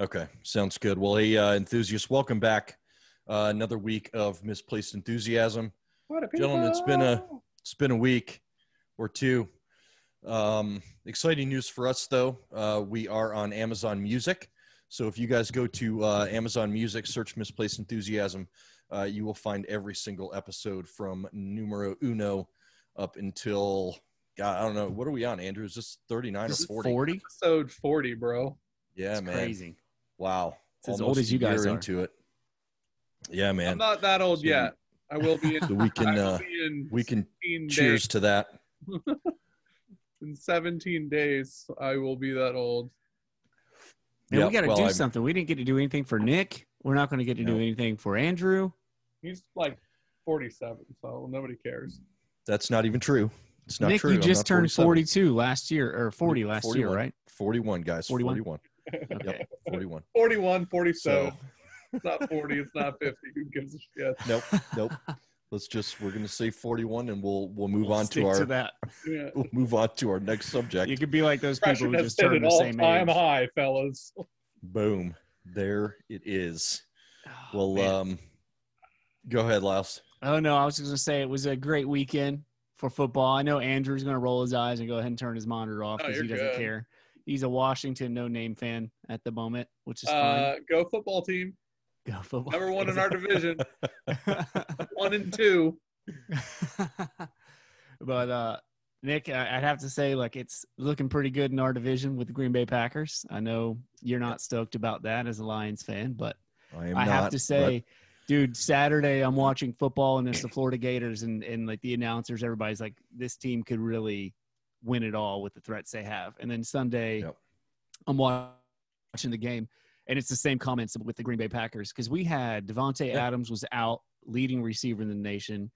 Okay, sounds good. Well, hey, uh, enthusiasts, welcome back. Uh, another week of misplaced enthusiasm, gentlemen. It's been a it's been a week or two. Um, exciting news for us, though. Uh, we are on Amazon Music, so if you guys go to uh, Amazon Music, search "misplaced enthusiasm," uh, you will find every single episode from numero uno up until God, I don't know. What are we on, Andrew? Is this thirty nine or forty? Forty. Episode 40, bro. Yeah, It's man. crazy. Wow. It's as old as you guys are. into it. Yeah, man. I'm not that old So- yet. I will be in, So we can uh, in we can cheers days. to that. In 17 days, I will be that old. Man, Yeah, we got to well, do I'm- something. We didn't get to do anything for Nick. We're not going to get to do anything for Andrew. He's like 47, so nobody cares. That's not even true. It's not Nick, true. you just turned 42 last year, or 40 last year, right? 41, guys. 41? 41. Okay. Yep, 41. 41, 47. So, It's not 40, it's not 50. Who gives a shit? nope, nope. Let's just we're gonna say 41, and we'll we'll move on to our that. Yeah. we'll move on to our next subject. You could be like those people who just turned an the same all-time age. high, fellas. Boom. There it is. Oh, Well, man. um, go ahead, Laos. Oh no, I was just gonna say it was a great weekend for football. I know Andrew's gonna roll his eyes and go ahead and turn his monitor off Oh, because he doesn't good. care. He's a Washington no name fan at the moment, which is Uh, go football team. Go football. Number one in our division. One and two. but uh, Nick, I- I'd have to say, like, it's looking pretty good in our division with the Green Bay Packers. I know you're not stoked about that as a Lions fan, but I am I not, have to but say, dude, Saturday I'm watching football and it's the Florida Gators and, and like the announcers, everybody's like, this team could really win it all with the threats they have. And then Sunday, Yep. I'm watching the game and it's the same comments with the Green Bay Packers because we had Davante Yeah. Adams was out, leading receiver in the nation.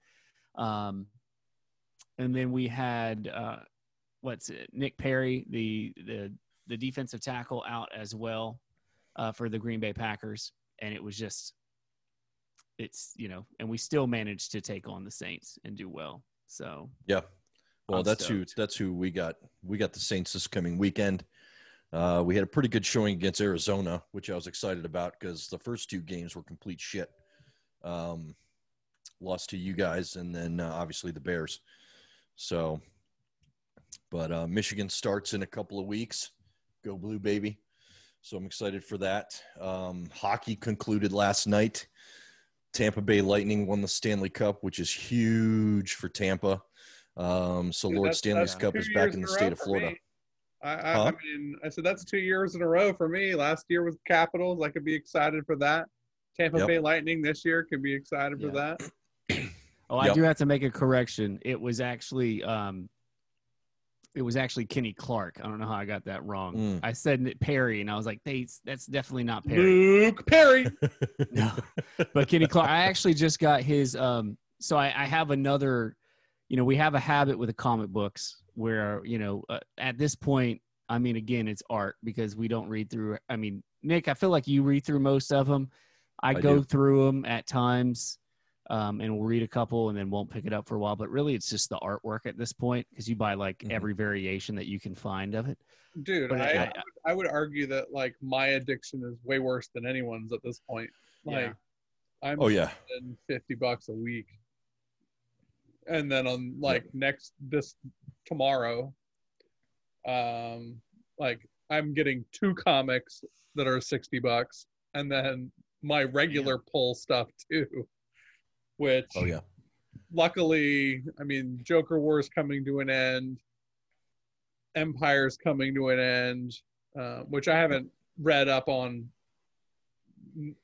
Um, and then we had uh, what's it, Nick Perry, the the the defensive tackle, out as well uh, for the Green Bay Packers, and it was just it's you know, and we still managed to take on the Saints and do well. So yeah. Well, I'm that's who that's who we got. We got the Saints this coming weekend. Uh, we had a pretty good showing against Arizona, which I was excited about because the first two games were complete shit. Um, lost to you guys, and then uh, obviously the Bears. So, but uh, Michigan starts in a couple of weeks. Go blue, baby! So I'm excited for that. Um, hockey concluded last night. Tampa Bay Lightning won the Stanley Cup, which is huge for Tampa. Um, so Dude, Lord that's- Stanley's that's Cup is back in the state of Florida. me. I, I, Huh? I mean, I said that's two years in a row for me. Last year was Capitals. I could be excited for that. Tampa Yep. Bay Lightning this year could be excited for that. Oh, I Yep. do have to make a correction. It was actually um it was actually Kenny Clark. I don't know how I got that wrong. Mm. I said Nick Perry and I was like, they, that's definitely not Perry. Luke Perry. no. But Kenny Clark, I actually just got his um so I, I have another you know, we have a habit with the comic books where, you know, uh, at this point, I mean again, it's art because we don't read through I mean, Nick, I feel like you read through most of them. I, I go do. through them at times um, and we'll read a couple and then won't pick it up for a while. But really, it's just the artwork at this point because you buy like Mhm. every variation that you can find of it. Dude, But I, I- I would argue that like my addiction is way worse than anyone's at this point. Like I'm oh yeah, fifty bucks a week. And then on like next this tomorrow, um like I'm getting two comics that are sixty bucks and then my regular pull stuff too. Which oh yeah. luckily, I mean, Joker War is coming to an end. Empire's coming to an end, uh, which I haven't read up on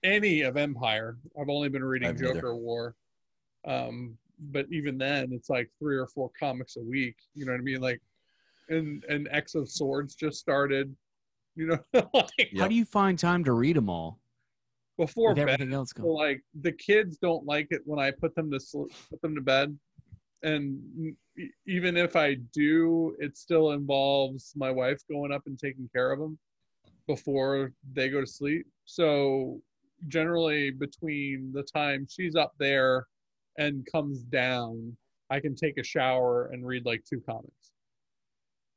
any of Empire. I've only been reading I've. Joker War. Um, but even then, it's like three or four comics a week. You know what I mean? Like, and and X of Swords just started. You know, like. How do you find time to read them all before bed. everything else So, going? like the kids don't like it when I put them to sl- put them to bed, and even if I do, it still involves my wife going up and taking care of them before they go to sleep. So generally, between the time she's up there and comes down, I can take a shower and read like two comics.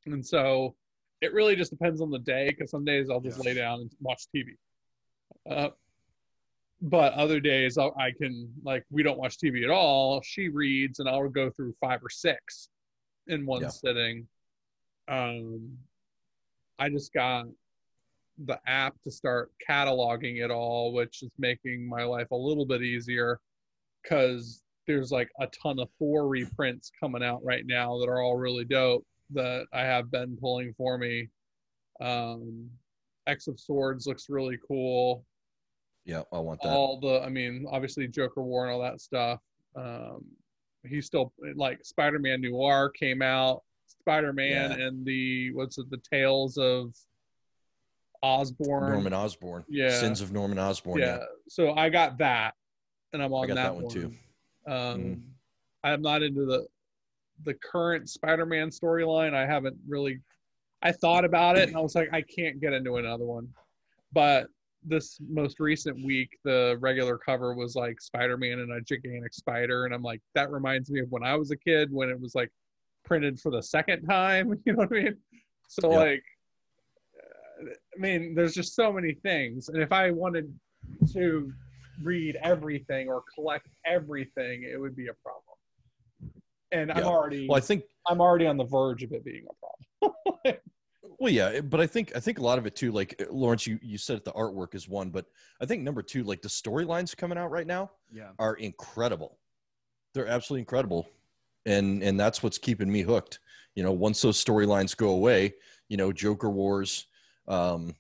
And so it really just depends on the day because some days I'll just lay down and watch TV. Uh, but other days I'll, I can like we don't watch TV at all. She reads and I'll go through five or six in one Yeah. sitting. Um, I just got the app to start cataloging it all, which is making my life a little bit easier because there's like a ton of Thor reprints coming out right now that are all really dope that I have been pulling for me. Um, X of Swords looks really cool. Yeah, I want that. All the, I mean, obviously Joker War and all that stuff. Um, he's still like Spider-Man Noir came out. Spider-Man Yeah. and the what's it? The Tales of Osborn. Norman Osborn. Yeah. Sins of Norman Osborn. yeah. Yeah. So I got that, and I'm on that, that one, too. Um, Mhm. I'm not into the the current Spider-Man storyline. I haven't really. I thought about it, and I was like, I can't get into another one. But this most recent week, the regular cover was like Spider-Man and a gigantic spider, and I'm like, that reminds me of when I was a kid when it was like printed for the second time. You know what I mean? So Yep. like, I mean, there's just so many things, and if I wanted to read everything or collect everything, it would be a problem. And I'm Yeah. already Well, I think I'm already on the verge of it being a problem. Well, yeah, but I think I think a lot of it too. Like Lawrence, you you said the artwork is one, but I think number two, like the storylines coming out right now Yeah. are incredible. They're absolutely incredible, and and that's what's keeping me hooked. You know, once those storylines go away, you know, Joker Wars, um,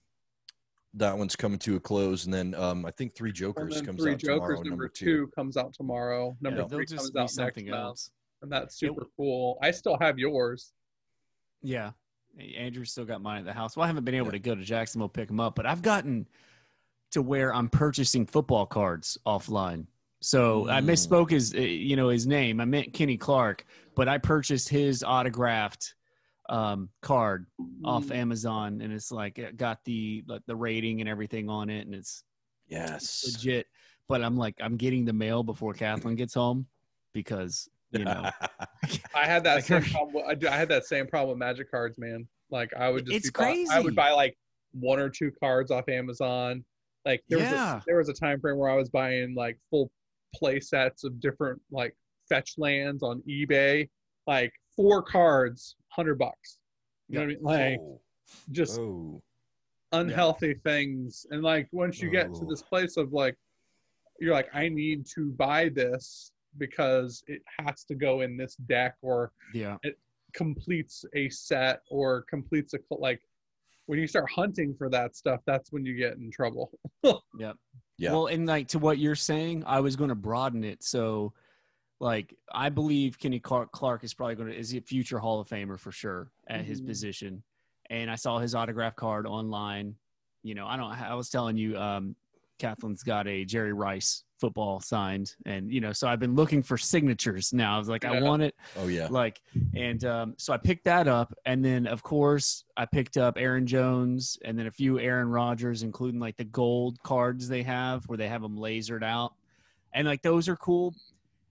that one's coming to a close, and then um, I think Three and Jokers then comes Three out Jokers tomorrow. number, Number two. two, comes out tomorrow. Number Yeah. three They'll comes just be out next something month, and that's super cool. I still have yours. Yeah. Andrew's still got mine at the house. Well, I haven't been able Yeah. to go to Jacksonville pick them up, but I've gotten to where I'm purchasing football cards offline. So I Mm. misspoke his, uh, you know, his name. I meant Kenny Clark, but I purchased his autographed um, card off Mm. Amazon, and it's like it got the like, the rating and everything on it, and it's yes, legit. But I'm like, I'm getting the mail before Kathleen gets home because you know I had that same problem. I, do- I had that same problem with Magic cards, man. Like I would just It's be buy- I would buy like one or two cards off Amazon. Like there was a, there was a time frame where I was buying like full play sets of different like fetch lands on eBay, like four cards, hundred bucks. You know what I mean? Like oh, just oh. unhealthy things. And like once you get to Oh. this place of like, you're like, I need to buy this because it has to go in this deck or yeah, it completes a set or completes a like when you start hunting for that stuff that's when you get in trouble Yep. Yeah. Well, and like to what you're saying, I was going to broaden it. So, like, I believe Kenny Clark, is probably going to is a future Hall of Famer for sure at his Mhm. position. And I saw his autograph card online. You know, I don't. I was telling you, um, Kathleen's got a Jerry Rice football signed, and you know, so I've been looking for signatures. Now I was like, I want it oh yeah. like and um, so i picked that up and then of course i picked up aaron jones and then a few aaron rodgers including like the gold cards they have where they have them lasered out and like those are cool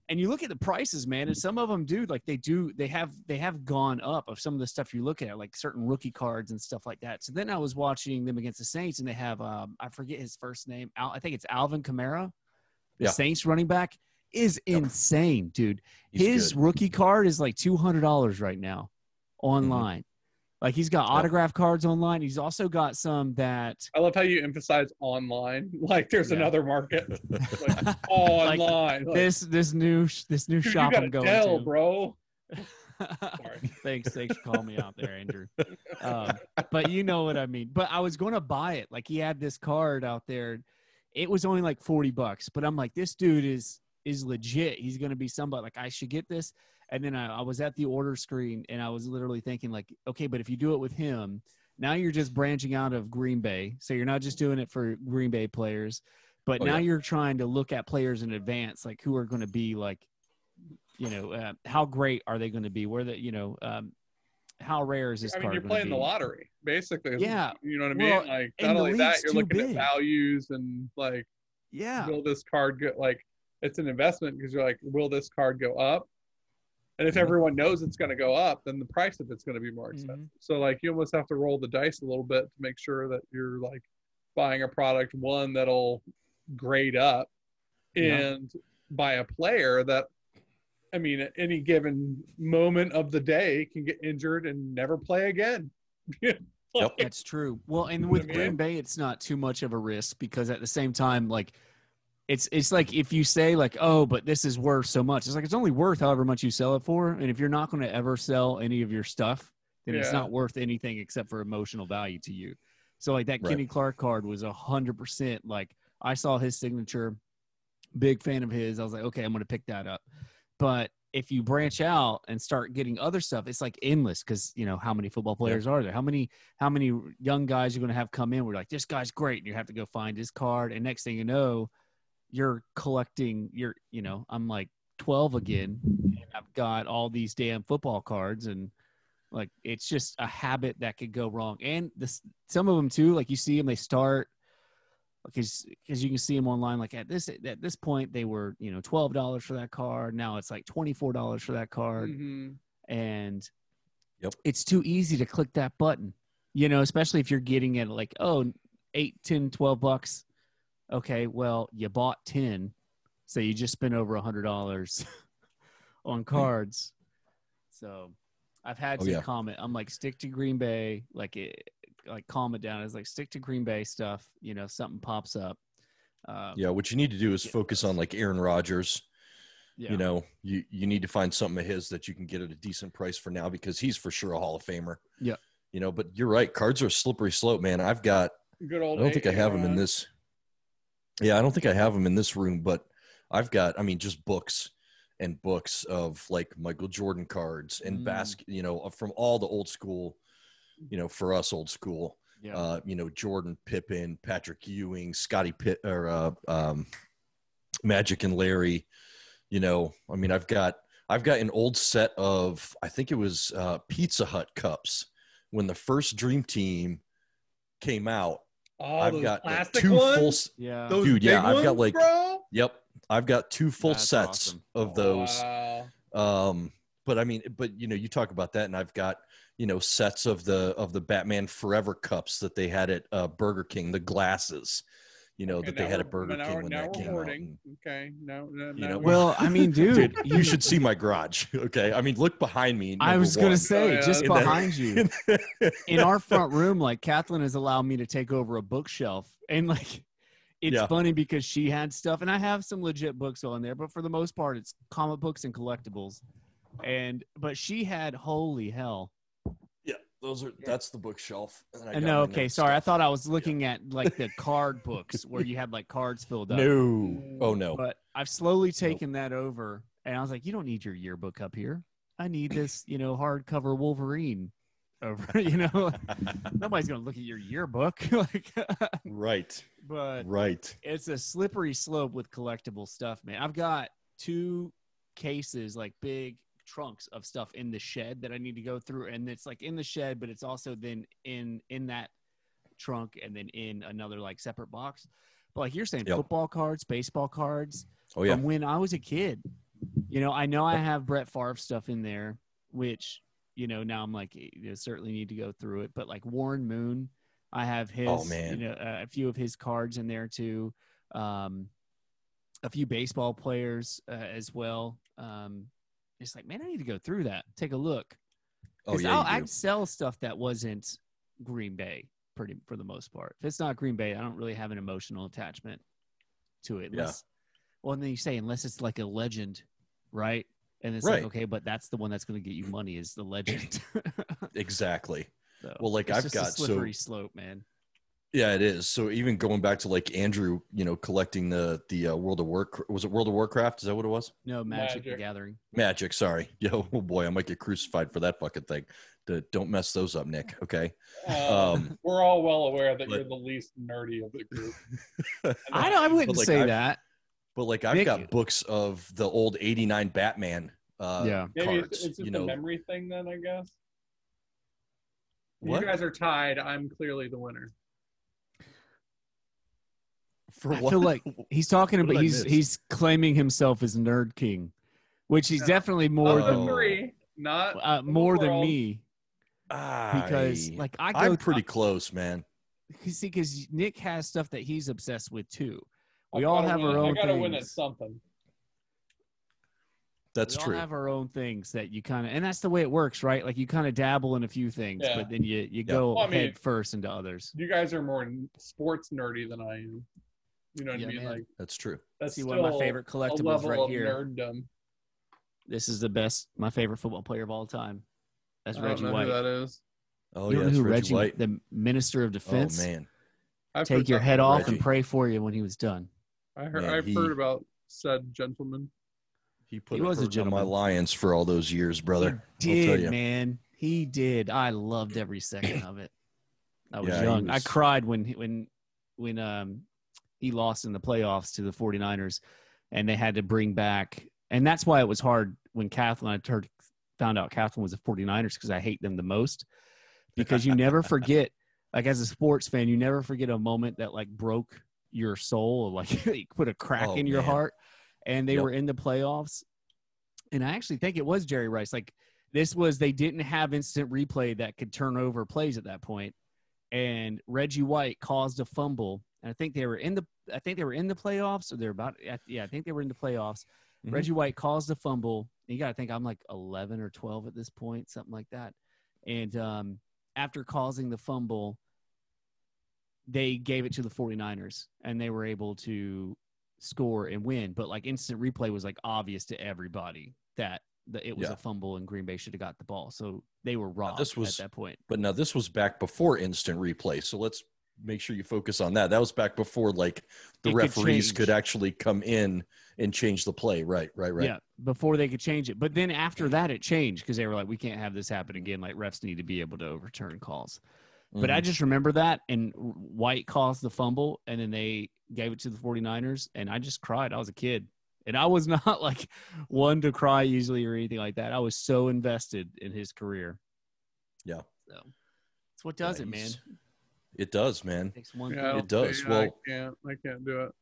and you look at the prices man and some of them dude like they do they have they have gone up of some of the stuff you look at like certain rookie cards and stuff like that so then i was watching them against the saints and they have um, i forget his first name Al, i think it's alvin kamara the Yeah. saints running back is insane dude He's his good. rookie card is like two hundred dollars right now online. Like he's got autograph cards online. He's also got some that i love how you emphasize online like there's Yeah. another market like online like, this this new this new dude, you shop got I'm going Dell, to. bro thanks, thanks for calling me out there, Andrew. Um, but you know what I mean. But I was going to buy it. Like he had this card out there. It was only like forty bucks. But I'm like, this dude is is legit. He's going to be somebody. Like I should get this. And then I, I was at the order screen and I was literally thinking like, okay, but if you do it with him, now you're just branching out of Green Bay. So you're not just doing it for Green Bay players, but Oh, now yeah. you're trying to look at players in advance, like who are going to be like, you know, uh, how great are they going to be? Where the, you know, um, how rare is this i mean card you're playing the lottery basically Yeah. you know what i mean Well, like not only that you're looking big. at values and like Yeah. will this card go like it's an investment because you're like will this card go up And if Mhm. everyone knows it's going to go up, then the price of it's going to be more expensive. Mhm. So like you almost have to roll the dice a little bit to make sure that you're like buying a product one that'll grade up Yeah. and buy a player that I mean at any given moment of the day can get injured and never play again. Yep. That's true. Well, and know with I mean? Green Bay, it's not too much of a risk because at the same time, like it's it's like if you say like, oh, but this is worth so much, it's like it's only worth however much you sell it for. And if you're not going to ever sell any of your stuff, then it's not worth anything except for emotional value to you. So like that Right. Kenny Clark card was a hundred percent like I saw his signature, big fan of his. I was like, okay, I'm going to pick that up. But if you branch out and start getting other stuff, it's like endless because you know how many football players are there? How many how many young guys you're going to have come in? We're like, this guy's great, and you have to go find his card, and next thing you know, you're collecting. You're you know, I'm like 12 again, and I've got all these damn football cards, and like it's just a habit that could go wrong. And this some of them too, like you see them, they start because because you can see them online. Like at this at this point, they were you know twelve dollars for that card. Now it's like twenty four dollars for that card Mhm. and Yep. it's too easy to click that button you know especially if you're getting it like oh 8 10 12 bucks okay well you bought 10 so you just spent over a hundred dollars on cards so i've had Oh, to yeah. comment i'm like stick to green bay like it like calm it down it's like stick to green bay stuff you know something pops up uh, Yeah, what you need to do is Yeah. focus on like Aaron Rodgers. yeah. You know, you you need to find something of his that you can get at a decent price for now because he's for sure a Hall of Famer. Yeah. You know, but you're right. Cards are a slippery slope, man. I've got. Good old I don't think I have them in this. Yeah, I don't think I have them in this room, but I've got. I mean, just books and books of like Michael Jordan cards and Mm. basket. You know, from all the old school. You know, for us, old school. yeah. uh, you know, Jordan, Pippen, Patrick Ewing, Scotty Pitt, or uh, um, Magic and Larry. You know, I mean, I've got I've got an old set of I think it was uh, Pizza Hut cups when the first Dream Team came out. Oh, I've those got plastic two ones? full. yeah Those Dude, yeah, I've got, like, bro? Yep, I've got two full That's sets awesome. of those. Wow. Um, but I mean, but you know, you talk about that, and I've got you know sets of the of the Batman Forever cups that they had at uh, Burger King, the glasses, you know, Okay, that they had we're- Burger King we're- when now that we're came out. hoarding. And, Okay, no, no, You know, well i mean dude, dude, you should see my garage. Okay, I mean, look behind me. I number was gonna say, Oh, yeah. just In the- behind you, in our front room, like Kathleen has allowed me to take over a bookshelf, and like, it's Yeah. funny because she had stuff, and I have some legit books on there, but for the most part, it's comic books and collectibles. And but she had holy hell. Yeah, those are that's the bookshelf. And I I got know. my Okay, note sorry. I thought I was looking at like the card books where you had like cards filled up. No, oh no, But I've slowly taken that over, and I was like, you don't need your yearbook up here. I need this, you know, hardcover Wolverine over. You know, nobody's gonna look at your yearbook. like, right, but right. it's a slippery slope with collectible stuff, man. I've got two cases, like big trunks of stuff in the shed that I need to go through, and it's like in the shed, but it's also then in in that trunk and then in another like separate box. But like you're saying, Yep. football cards, baseball cards Oh yeah, from when I was a kid. You know, I know I have Brett Favre stuff in there, which you know now I'm like, you certainly need to go through it. But like Warren Moon, I have his, Oh, man. you know, uh, a few of his cards in there too. Um, a few baseball players uh, as well. Um, it's like, man, I need to go through that, take a look. oh yeah. I'd sell stuff that wasn't Green Bay, pretty for the most part. If it's not Green Bay, I don't really have an emotional attachment to it. Yeah. Unless, Well, and then you say unless it's like a legend, right? And it's Right. like okay, but that's the one that's going to get you money is the legend. exactly. So, Well, like, it's I've just got- a so- slippery slope, man. Yeah, it is. So even going back to like Andrew, you know, collecting the the uh, World of Warcraft was it World of Warcraft? Is that what it was? No Magic, the Gathering. Magic. Sorry. Yo, oh boy, I might get crucified for that fucking thing. D- Don't mess those up, Nick. Okay. Uh, Um, we're all well aware that but- you're the least nerdy of the group. I know I wouldn't like, say I've- that. But like I've Nick- got books of the old '89 Batman. Uh, Yeah. Maybe cards. it's, it's just you a know memory thing then, I guess. what You guys are tied. I'm clearly the winner. For I what? feel like he's talking about he's miss? he's claiming himself as nerd king. which he's Yeah. definitely more Oh. than three, not uh, of the more than world. me because like I go I'm to- pretty close, man. You see, because Nick has stuff that he's obsessed with too. We I've all have win- our own I gotta win at things. something. That's we true. all have our own things that you kind of, and that's the way it works, right? Like you kind of dabble in a few things, Yeah. but then you you go Well, I mean- head first into others. You guys are more sports nerdy than I am. You know what Yeah, I mean? man. Like That's true. that's See one of my favorite collectibles right here. nerddom. This is the best, my favorite football player of all time. That's I don't Reggie know White. who that is. Oh you yeah, know who Reggie Reggie, White. the Minister of Defense. Oh Defense, man, I've take your head off Reggie. and pray for you when he was done. I heard, Man, I've he- heard about said gentleman. he put He was a hurt on my gentleman. Lions for all those years, brother. He I'll tell did, you. man. He did. I loved every second of it. I was Yeah, he young. I cried when when when um he lost in the playoffs to the 49ers and they had to bring back and that's why it was hard when Kathleen I heard, found out Kathleen was a 49ers because I hate them the most. Because you never forget, like as a sports fan, you never forget a moment that like broke your soul or like put a crack Oh, in your man. heart. And they Yep. were in the playoffs. And I actually think it was Jerry Rice. Like this was they didn't have instant replay that could turn over plays at that point and reggie white caused a fumble and i think they were in the i think they were in the playoffs or they're about yeah i think they were in the playoffs. Mhm. reggie white caused a fumble. You gotta think i'm like 11 or 12 at this point something like that. And um, after causing the fumble they gave it to the 49ers and they were able to score and win. But like instant replay was like obvious to everybody that the, it was Yeah. a fumble and green bay should have got the ball. So they were robbed this was- at that point. But now this was back before instant replay, so let's make sure you focus on that. That was back before like the It referees could change. actually come in and change the play. Right, right, right. Yeah, before they could change it. But then after that, it changed because they were like, we can't have this happen again. Like refs need to be able to overturn calls. But I Mhm. just remember that, and White caused the fumble, and then they gave it to the 49ers, and I just cried. I was a kid. And I was not like one to cry easily or anything like that. I was so invested in his career. Yeah. So that's what does Yeah, it, man. He's- It does, man. takes one Yeah, I thing. don't It does. see- Well- I can't. I can't do it.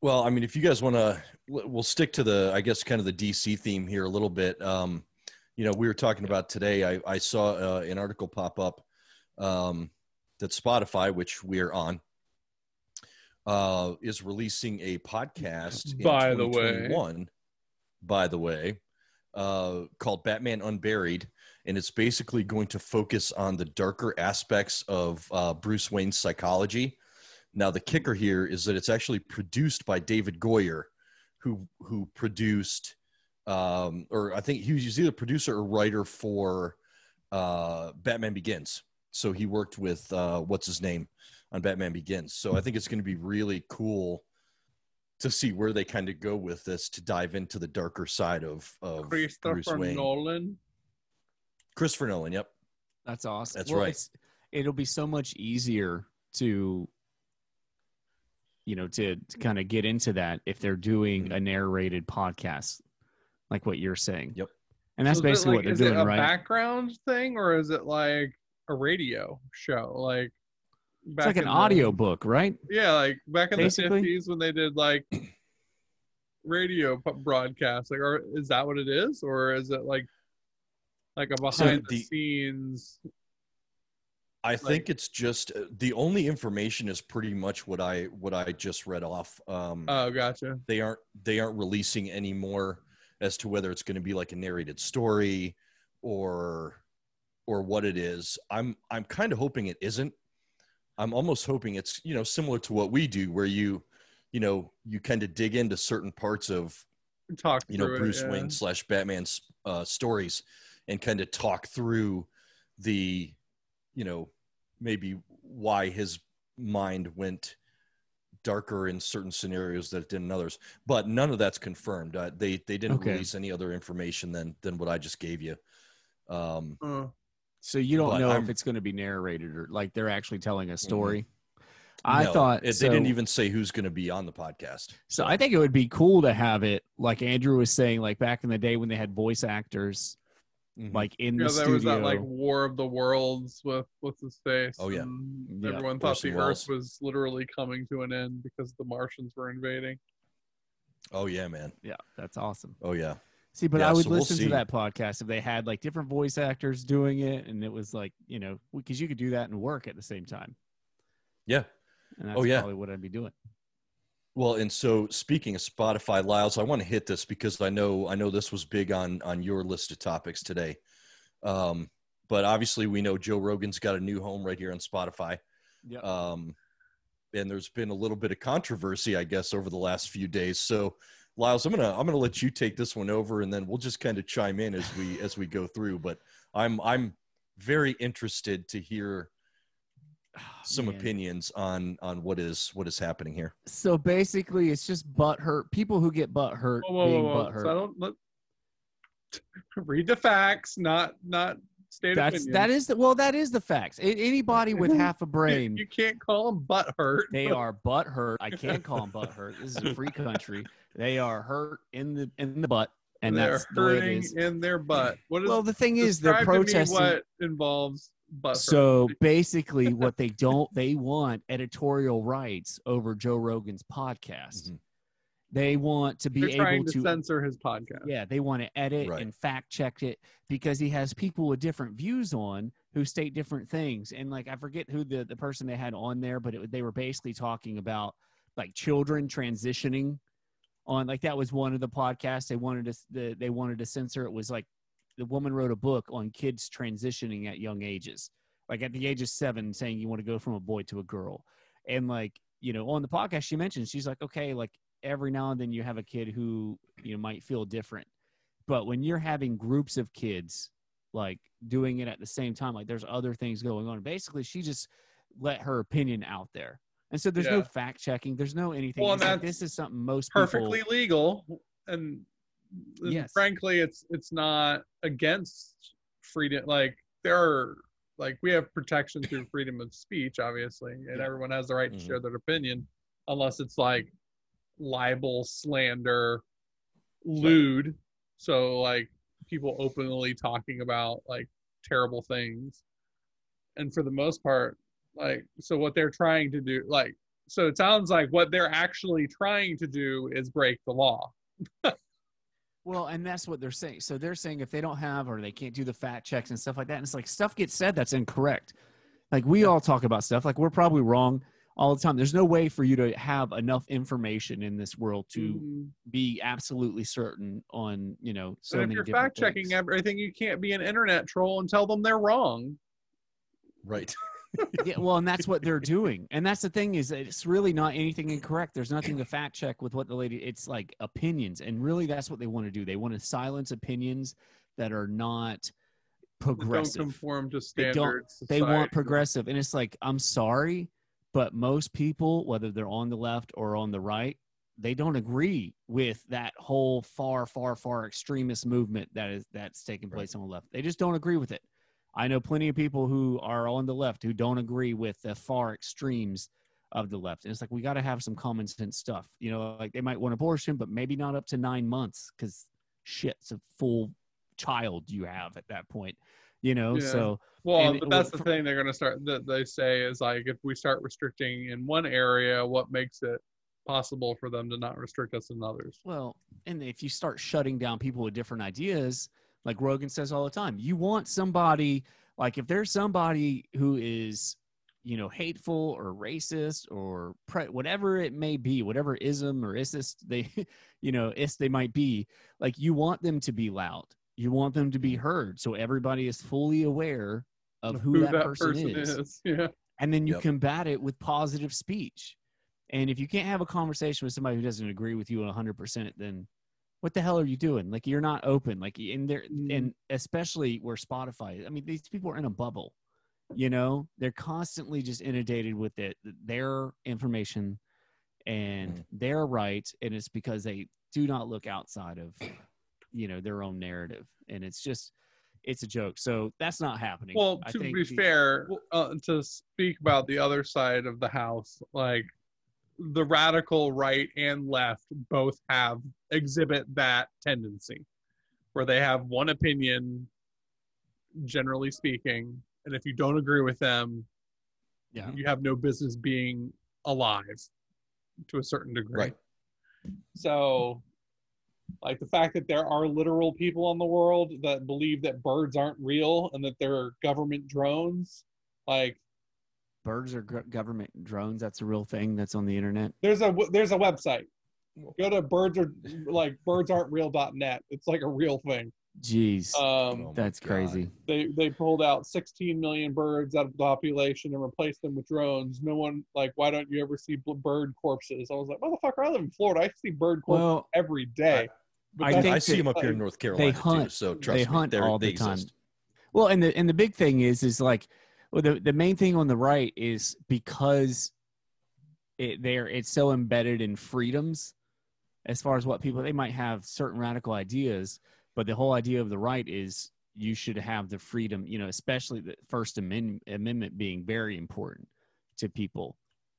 Well, I mean, if you guys want to, we'll stick to the, I guess, kind of the DC theme here a little bit. Um, you know, we were talking about today. I, I saw uh, an article pop up um, that Spotify, which we are on, uh, is releasing a podcast. in By the way. one. by the way, uh, called Batman Unburied, and it's basically going to focus on the darker aspects of uh, Bruce Wayne's psychology. Now, the kicker here is that it's actually produced by David Goyer, who who produced, um, or I think he was either producer or writer for uh, Batman Begins. So he worked with uh, what's his name on Batman Begins. So I think it's going to be really cool to see where they kind of go with this to dive into the darker side of of Bruce Christopher Wayne. Nolan. Christopher Nolan. Yep. That's awesome. That's Well, right. It'll be so much easier to, you know, to, to kind of get into that if they're doing Mhm. a narrated podcast, like what you're saying. Yep. And that's So is it basically like, what they're is doing, it a right? background thing or is it like a radio show? Like it's like an the- audio book, right? Yeah, like back in Basically. the fifties when they did like radio p- broadcasts. Like, are, is that what it is, or is it like like a behind the, the- scenes? I think it's just uh, the only information is pretty much what I what I just read off. Um, Oh, gotcha. they aren't they aren't releasing any more as to whether it's going to be like a narrated story or or what it is. I'm I'm kind of hoping it isn't. I'm almost hoping it's you know similar to what we do, where you you know you kind of dig into certain parts of Talk you know through it, Bruce yeah. Wayne slash Batman's uh, stories and kind of talk through the you know maybe why his mind went darker in certain scenarios that it did in others but none of that's confirmed uh, they they didn't Okay. release any other information than than what i just gave you um Uh, So you don't But know I'm- if it's going to be narrated or like they're actually telling a story. I no, thought it, so, they didn't even say who's going to be on the podcast So I think it would be cool to have it, like Andrew was saying, like back in the day when they had voice actors, Mhm. like in yeah, the there studio. was that like War of the Worlds with what's his face. Oh, yeah. and Yeah, everyone thought the Earth was literally coming to an end because the Martians were invading. oh yeah man yeah, that's awesome. oh yeah See, but Yeah, I would so we'll listen to that podcast if they had like different voice actors doing it, and it was like you know because you could do that and work at the same time. Yeah. And that's Oh, yeah. probably what I'd be doing. Well, and so speaking of Spotify, Lyles, I want to hit this because I know I know this was big on on your list of topics today. Um, but obviously, we know Joe Rogan's got a new home right here on Spotify. Yeah. Um, and there's been a little bit of controversy, I guess, over the last few days. So, Lyles, I'm gonna I'm gonna let you take this one over, and then we'll just kind of chime in as we as we go through. But I'm I'm very interested to hear ah, some Man. opinions on on what is what is happening here. So basically, it's just butt hurt. People who get butt hurt Whoa, whoa, being whoa, whoa. butt hurt. So I don't let, read the facts, not not state That's opinions. that is the well, that is the facts. A- Anybody with half a You, brain, you can't call them butt hurt. they are butt hurt. I can't call them butt hurt. This is a free country. They are hurt in the in the butt, and they're that's the way it hurting is. in their butt. What is Well, the thing is, they're describe to me protesting. what involves butt hurt. So basically, what they don't, they want editorial rights over Joe Rogan's podcast. Mhm. They want to be They're trying able to to, censor his podcast. yeah, they want to edit Right. and fact check it because he has people with different views on who state different things. And like, I forget who the, the person they had on there, but it, they were basically talking about like children transitioning on like that was one of the podcasts they wanted to the, they wanted to censor. It was like the woman wrote a book on kids transitioning at young ages like at the age of seven saying you want to go from a boy to a girl. And like you know on the podcast she mentioned she's like okay like every now and then you have a kid who you know might feel different. But when you're having groups of kids like doing it at the same time like there's other things going on. Basically she just let her opinion out there and so there's no fact checking there's no anything Well, like, this is something most perfectly people, legal and, and Yes. frankly it's it's not against freedom like there are like we have protection through freedom of speech obviously and Yeah. everyone has the right to Mhm. share their opinion unless it's like libel slander lewd so like people openly talking about like terrible things and for the most part like so what they're trying to do like so it sounds like what they're actually trying to do is break the law Well, and that's what they're saying. So they're saying if they don't have or they can't do the fact checks and stuff like that, and it's like stuff gets said that's incorrect. Like we all talk about stuff, like we're probably wrong all the time. There's no way for you to have enough information in this world to Mhm. be absolutely certain on, you know, so and if many you're different fact checking everything you can't be an internet troll and tell them they're wrong Right. yeah, well, and that's what they're doing. And that's the thing is it's really not anything incorrect. There's nothing to fact check with what the lady. It's like opinions, and really that's what they want to do. They want to silence opinions that are not that don't conform to They standards they want progressive, and it's like I'm sorry, but most people, whether they're on the left or on the right, they don't agree with that whole far, far, far extremist movement that is that's taking place on the left. They just don't agree with it. I know plenty of people who are on the left who don't agree with the far extremes of the left. And it's like we got to have some common sense stuff. You know, like they might want abortion, but maybe not up to nine months because shit, it's a full child you have at that point. You know, Yeah. so well and but that's would- the thing they're going to start that they say is like if we start restricting in one area what makes it possible for them to not restrict us in others Well, and if you start shutting down people with different ideas, like Rogan says all the time, you want somebody like if there's somebody who is, you know, hateful or racist or pre- whatever it may be, whatever ism or isist they, you know, is they might be, like you want them to be loud. You want them to be heard, so everybody is fully aware of who, that, person, is yeah and then you Yep. combat it with positive speech. And if you can't have a conversation with somebody who doesn't agree with you 100%, then what the hell are you doing? Like you're not open. Like in there, Mm. and especially where Spotify. I mean, these people are in a bubble. You know, they're constantly just inundated with it, their information and Mm. their right, and it's because they do not look outside of, you know, their own narrative, and it's just, it's a joke. So that's not happening. well to be fair uh, to speak about the other side of the house like the radical right and left both have exhibit that tendency where they have one opinion generally speaking and if you don't agree with them yeah, you have no business being alive to a certain degree Right. so Like the fact that there are literal people in the world that believe that birds aren't real and that they're government drones. Like Birds are government drones. That's a real thing. That's on the internet. there's a there's a website. Go to birds are like birds aren't real.net. It's like a real thing. Jeez, Um, Oh that's God. crazy. they they pulled out 16 million birds out of the population and replaced them with drones. No one like, why don't you ever see bird corpses? I was like, motherfucker, I live in Florida. I see bird corpses Well, every day. But I think I see that them up here in North Carolina too. hunt- So trust they me, hunt they're- all they the time. exist. Well, and the and the big thing is is like well the the main thing on the right is because it there it's so embedded in freedoms as far as what people they might have certain radical ideas, but the whole idea of the right is you should have the freedom, you know, especially the First Amendment amendment being very important to people,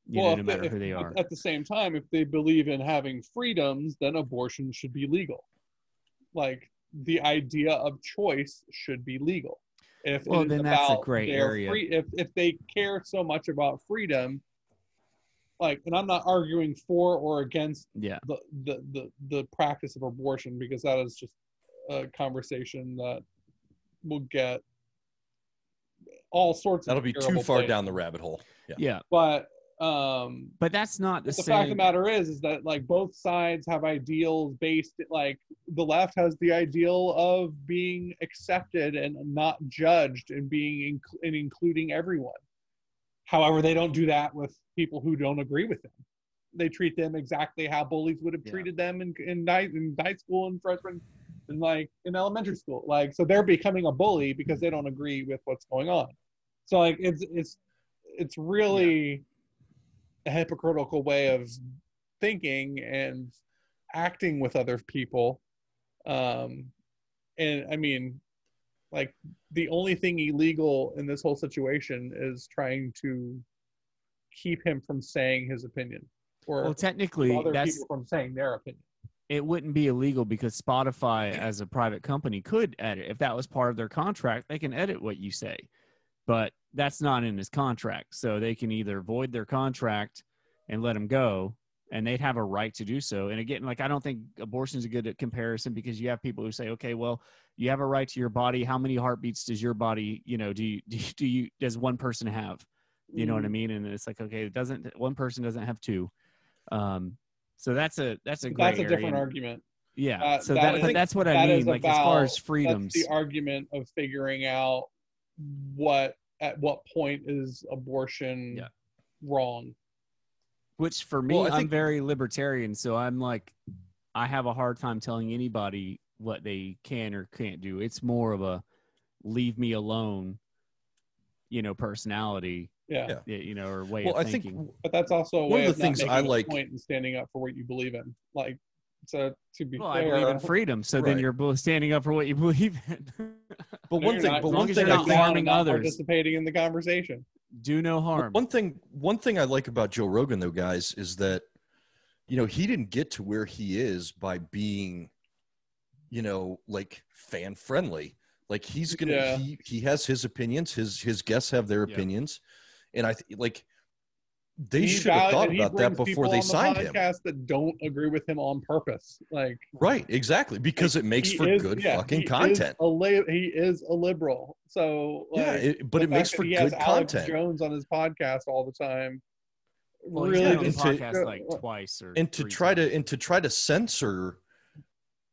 you know, no matter who they are. At the same time, if they believe in having freedoms, then abortion should be legal. Like the idea of choice should be legal. If Well, then that's a about gray their area. Free, if if they care so much about freedom, like, and I'm not arguing for or against Yeah. the the the, the practice of abortion because that is just a conversation that will get all sorts That'll of be too far places. down the rabbit hole. Yeah. Yeah. but um But that's not the the fact of the matter is is that like both sides have ideals based like the left has the ideal of being accepted and not judged and being inc- and including everyone. However they don't do that with people who don't agree with them. They treat them exactly how bullies would have Yeah. treated them in, in night in night school and freshman and like in elementary school. Like so they're becoming a bully because they don't agree with what's going on. So like it's it's it's really a hypocritical way of thinking and acting with other people um and i mean like the only thing illegal in this whole situation is trying to keep him from saying his opinion or well, technically, other that's people from saying their opinion it wouldn't be illegal because Spotify, as a private company, could edit. If that was part of their contract, they can edit what you say. But that's not in his contract. So they can either void their contract and let him go, and they'd have a right to do so. And again, like, I don't think abortion is a good comparison because you have people who say, okay, well, you have a right to your body. How many heartbeats does your body, you know, do you, do you, do you does one person have? You know what I Mm-hmm. mean? And it's like, okay, it doesn't, one person doesn't have two. Um, so that's a, that's a that's a different argument Yeah. That- so that that, is- that's what I mean. Like as far as freedoms. That's the argument of figuring out what at what point is abortion Yeah. wrong. which for me, Well, I I'm think- very libertarian. So I'm like, I have a hard time telling anybody what they can or can't do. It's more of a leave me alone, you know, personality, Yeah. Yeah. you know, or way Well, of I think thinking. But that's also a One way of of, the not things making I a like- point and standing up for what you believe in. Like, so to be well, I believe in freedom. So then you're both standing up for what you believe in. But no, one you're thing, not. but As long one as thing you're I not harming not others. participating in the conversation. do no harm. one thing, one thing I like about Joe Rogan though, guys, is that you know he didn't get to where he is by being, you know, like fan friendly. Like he's gonna, Yeah. he he has his opinions. His his guests have their Yeah. opinions, and I th- like they He should have thought about that before they on the signed him. podcast That don't agree with him on purpose. Like Right, exactly, because it makes for is- good yeah, fucking he is content. a li- he is a liberal, so like, yeah, it, but it makes for that he has good Alex content. Jones on his podcast all the time. well, really been on the just to- like twice or and to three try to and to try to censor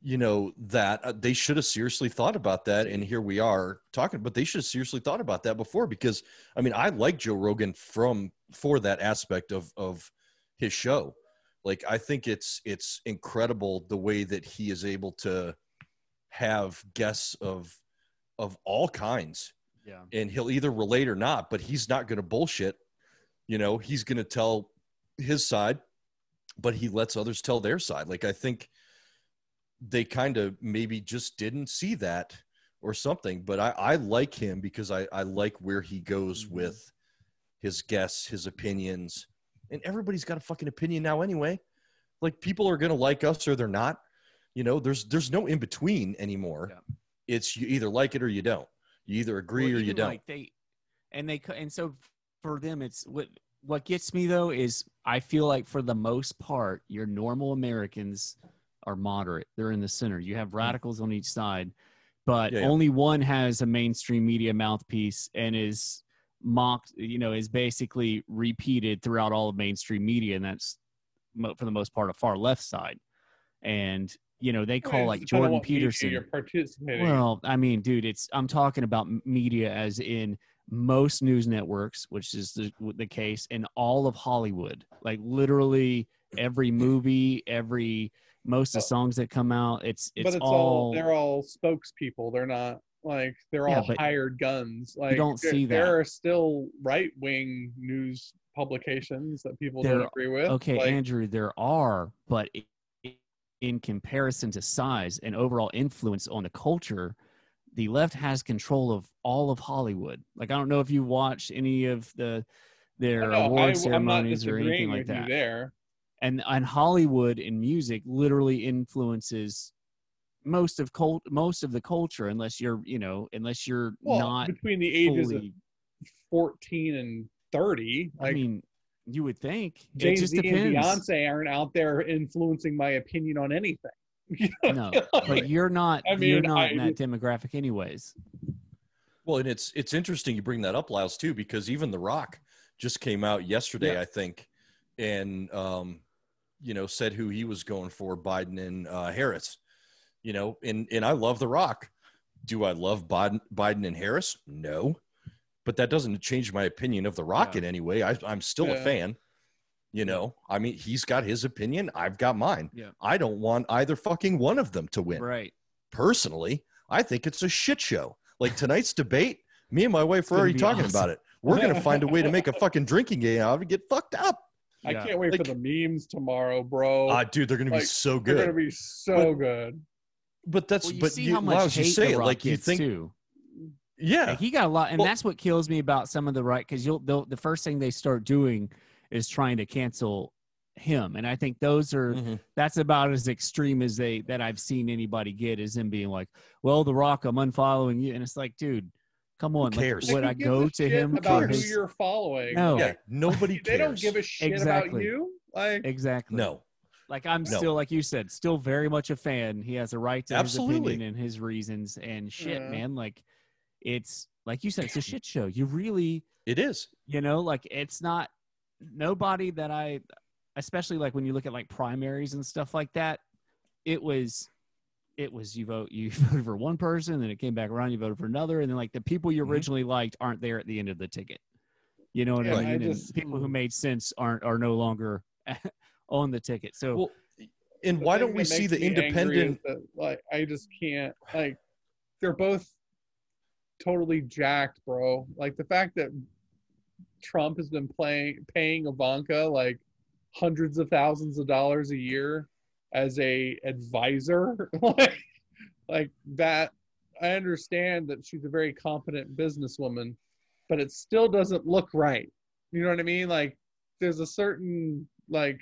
you know that uh, they should have seriously thought about that and here we are talking but they should have seriously thought about that before because i mean i like joe rogan from for that aspect of of his show like i think it's it's incredible the way that he is able to have guests of of all kinds yeah. and he'll either relate or not, but he's not going to bullshit. You know, he's going to tell his side, but he lets others tell their side. Like I think they kind of maybe just didn't see that or something, but I, I like him because I, I like where he goes Mhm. with his guests, his opinions, and everybody's got a fucking opinion now anyway. Like people are going to like us or they're not. You know, there's there's no in between anymore. Yeah. It's you either like it or you don't. You either agree Well, or you don't. Like they, and they, and so for them, it's what what gets me though is I feel like for the most part, your normal Americans are moderate. They're in the center. You have radicals on each side, but Yeah, yeah. only one has a mainstream media mouthpiece and is mocked. You know, is basically repeated throughout all of mainstream media, and that's for the most part a far left side. And you know, they call like Jordan Peterson. You're participating. Well, I mean, dude, it's I'm talking about media as in most news networks, which is the the case, in all of Hollywood. Like literally every movie, every most of the songs that come out, it's it's but it's all, all, they're all spokespeople. They're not like they're Yeah, all hired guns. Like don't see that. There are still right wing news publications that people There- don't agree with. okay, like, Andrew. There are, but in comparison to size and overall influence on the culture. The left has control of all of Hollywood. Like I don't know if you watched any of the their no, award I, ceremonies or anything like that. there. And and Hollywood and music literally influences most of cult most of the culture unless you're you know unless you're Well, not between the ages fully of 14 and 30, I mean you would think Jay it just Z and Beyonce aren't out there influencing my opinion on anything. You know? no but you're not I you're mean, not in I- that demographic anyways Well, and it's it's interesting you bring that up, Lyles, too, because even The Rock just came out yesterday, Yeah. I think, and um, you know, said who he was going for, Biden and uh, Harris. You know, and and I love The Rock. Do I love Biden, Biden and Harris? No, but that doesn't change my opinion of The Rock Yeah. in any way. I, I'm still a fan. You know, I mean, he's got his opinion. I've got mine. Yeah. I don't want either fucking one of them to win right personally, I think it's a shit show. Like tonight's debate, me and my wife are already talking awesome. about it. We're gonna find a way to make a fucking drinking game out of it, get fucked up. I Yeah. can't wait Like- for the memes tomorrow, bro. Ah, dude, they're gonna be so good. They're gonna be so good. But that's well, you but see you, how much Lyles, you hate say The it like you think, too. yeah, Like, he got a lot, and Well- that's what kills me about some of the right because you'll they'll, the first thing they start doing is trying to cancel him, and I think those are Mhm. that's about as extreme as they that I've seen anybody get is him being like, "Well, The Rock, I'm unfollowing you," and it's like, dude, come on, like, cares? would I go to him about for who you're following? No. yeah, nobody cares. They don't give a shit Exactly. about you. Like exactly no. Like I'm No. still, like you said, still very much a fan. He has a right to Absolutely. his opinion and his reasons and shit, Yeah. man. Like it's like you said, it's a shit show. You really It is. you know like it's not nobody that i especially like when you look at like primaries and stuff like that it was it was you vote you voted for one person then it came back around you voted for another and then like the people you Mhm. originally liked aren't there at the end of the ticket you know what Yeah, i I mean and just- people who made sense aren't are no longer on the ticket so Well, and why don't we see the me angry is independent? that, like I just can't like they're both totally jacked, bro. Like the fact that Trump has been playing paying Ivanka like hundreds of thousands of dollars a year as a advisor like like that I understand that she's a very competent businesswoman but it still doesn't look right. You know what I mean? Like there's a certain like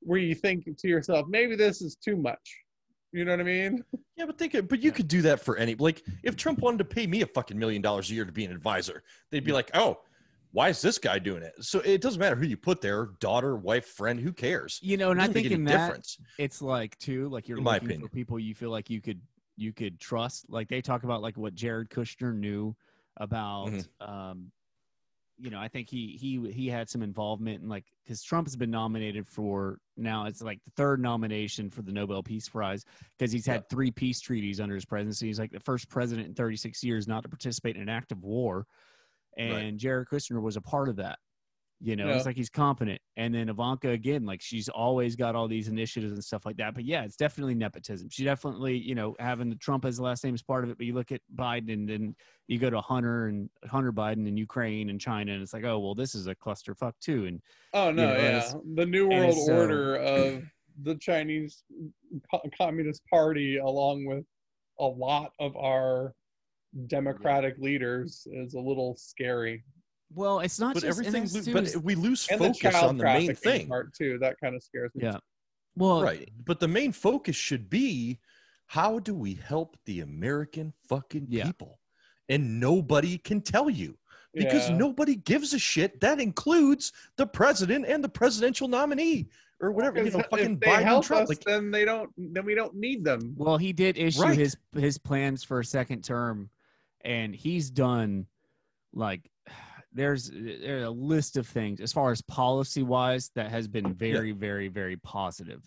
where you think to yourself, maybe this is too much. You know what I mean? Yeah, but think, but you could do that for any. Like, if Trump wanted to pay me a fucking million dollars a year to be an advisor, they'd be like, "Oh, why is this guy doing it?" So it doesn't matter who you put there, daughter, wife, friend, who cares? you know and i think in that difference. it's like too like you're In my looking opinion. for people you feel like you could you could trust like they talk about like what jared kushner knew about Mhm. um you know i think he he he had some involvement in like because trump has been nominated for now it's like the third nomination for the nobel peace prize because he's had three peace treaties under his presidency he's like the first president in 36 years not to participate in an act of war and Right. jared kushner was a part of that you know, Yeah. it's like he's competent. And then Ivanka again, like she's always got all these initiatives and stuff like that. But yeah, it's definitely nepotism. She definitely, you know, having the Trump as the last name is part of it. But you look at Biden and then you go to Hunter and Hunter Biden and Ukraine and China, and it's like, oh well, this is a clusterfuck too. And Oh no, know, yeah. The New World so- Order of the Chinese Communist Party, along with a lot of our democratic leaders, is a little scary. well, it's not But just and everything, lo- but we lose And the focus child on the main thing, part too. That kind of scares me. yeah. Well, right? But the main focus should be how do we help the American fucking Yeah. people? And nobody can tell you because Yeah. nobody gives a shit. That includes the president and the presidential nominee or whatever. You know, fucking if they Biden, help Trump. us, Like, then they don't. Then we don't need them. Well, he did issue Right. his his plans for a second term, and he's done like there's there's a list of things as far as policy wise that has been very very very positive.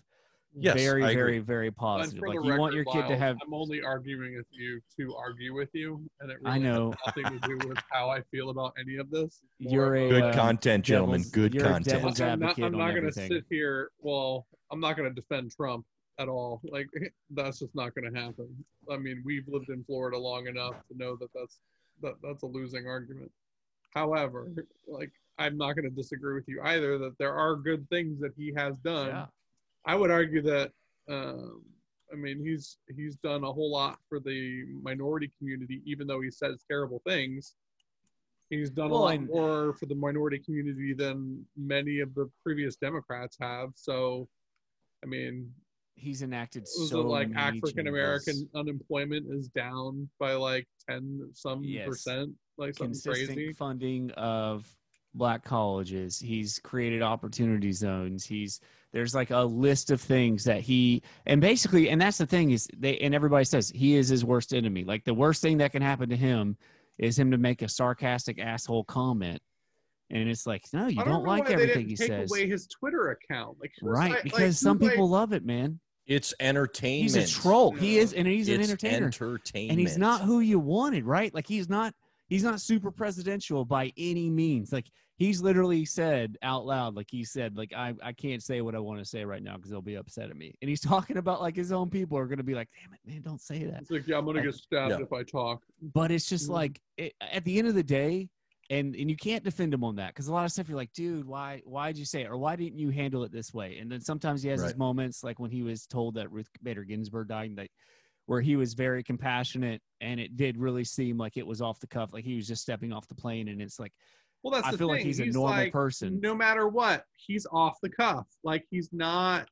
Yes, very I agree. very very positive. Like the you want your kid to have. I'm only arguing with you to argue with you, and it I know. has nothing to do with how I feel about any of this. It's more You're a good uh, content, gentlemen. Good content. I'm not, I'm not going to everything. sit here. Well, I'm not going to defend Trump at all. Like that's just not going to happen. I mean, we've lived in Florida long enough to know that that's that that's a losing argument. However, like I'm not going to disagree with you either that there are good things that he has done. Yeah. I would argue that um, I mean he's he's done a whole lot for the minority community, even though he says terrible things. He's done Well, a lot more for the minority community than many of the previous Democrats have. So, I mean, He's enacted so like African American unemployment is down by like ten some Yes. percent, like something consistent crazy. funding of black colleges. He's created opportunity zones. He's there's like a list of things that he and basically and that's the thing is they and everybody says he is his worst enemy. Like the worst thing that can happen to him is him to make a sarcastic asshole comment. And it's like, no, you I don't, don't, like everything he take says. away his Twitter account. Like Right, because like, some like- people love it, man. It's entertainment. He's a troll. He is, and he's an it's entertainer. entertainment. and he's not who you wanted, right? Like he's not he's not super presidential by any means. Like he's literally said out loud, like he said, like I I can't say what I want to say right now because they'll be upset at me. And he's talking about like his own people are gonna be like, damn it, man, don't say that. It's like, yeah, I'm gonna Like- get stabbed Yeah. if I talk. But it's just Mhm. like it, at the end of the day. And, and you can't defend him on that because a lot of stuff you're like, dude, why why'd you say it or why didn't you handle it this way? And then sometimes he has his moments like when he was told that Ruth Bader Ginsburg died, that where he was very compassionate and it did really seem like it was off the cuff, like he was just stepping off the plane. And it's like Well, that's I the feel like thing. he's a normal like, person. No matter what, he's off the cuff. Like he's not.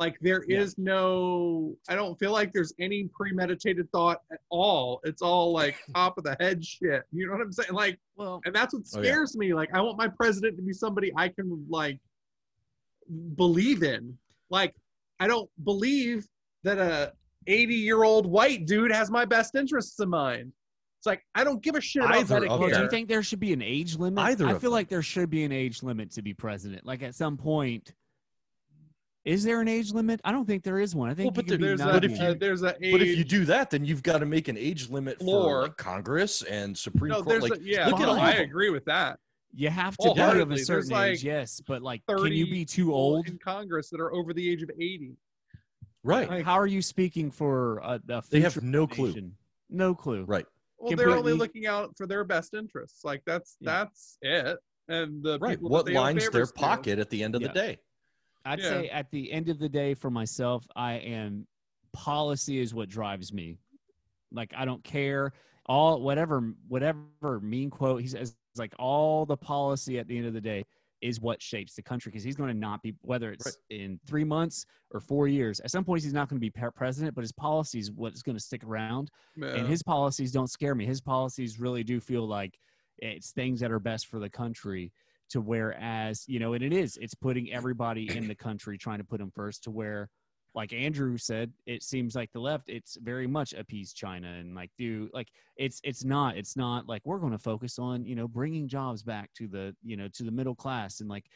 Like there Yeah. is no. I don't feel like there's any premeditated thought at all. It's all like top of the head shit. You know what I'm saying? Like, well, and that's what Oh, yeah. scares me. Like, I want my president to be somebody I can like believe in. Like, I don't believe that a 80 year old white dude has my best interests in mind. It's like I don't give a shit about Either Medicare. well, do you think there should be an age limit? Either I of feel them. like there should be an age limit to be president. Like at some point, is there an age limit? I don't think there is one. I think Well, but can there's a, But if 90. uh, there's a age, But if you do that, then you've got to make an age limit Floor. for like, Congress and Supreme no, Court. Like, a, yeah, look at all I them. agree with that. You have to be of a certain like age, yes, but like, can you be too old? in Congress that are over the age of 80. right, Like- How are you speaking for a, a They have no clue. nation? No clue. right, Well, they're only looking out for their best interests. Like that's Yeah. that's it. And the right. What lines their favors to. pocket at the end of Yeah. the day? I'd Yeah. say at the end of the day, for myself, I am policy is what drives me. Like I don't care all whatever whatever mean quote he says like all the policy at the end of the day is what shapes the country because he's going to not be whether it's Right. in three months or four years. At some point, he's not going to be president, but his policies is what's going to stick around. Yeah. and his policies don't scare me. His policies really do feel like it's things that are best for the country. To whereas you know, and it is, it's putting everybody in the country trying to put them first. To where, like Andrew said, it seems like the left, it's very much appease China and like do like it's it's not it's not like we're going to focus on you know bringing jobs back to the you know to the middle class and like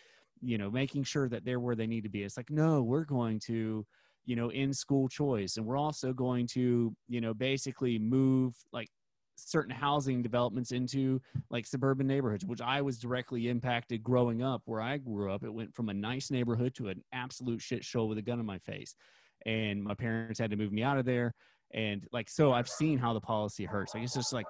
you know making sure that they're where they need to be. It's like no, we're going to you know in school choice and we're also going to you know basically move like certain housing developments into like suburban neighborhoods which i was directly impacted growing up where i grew up. It went from a nice neighborhood to an absolute shit show with a gun in my face. And my parents had to move me out of there. And like so i've seen how the policy hurts. Like it's just like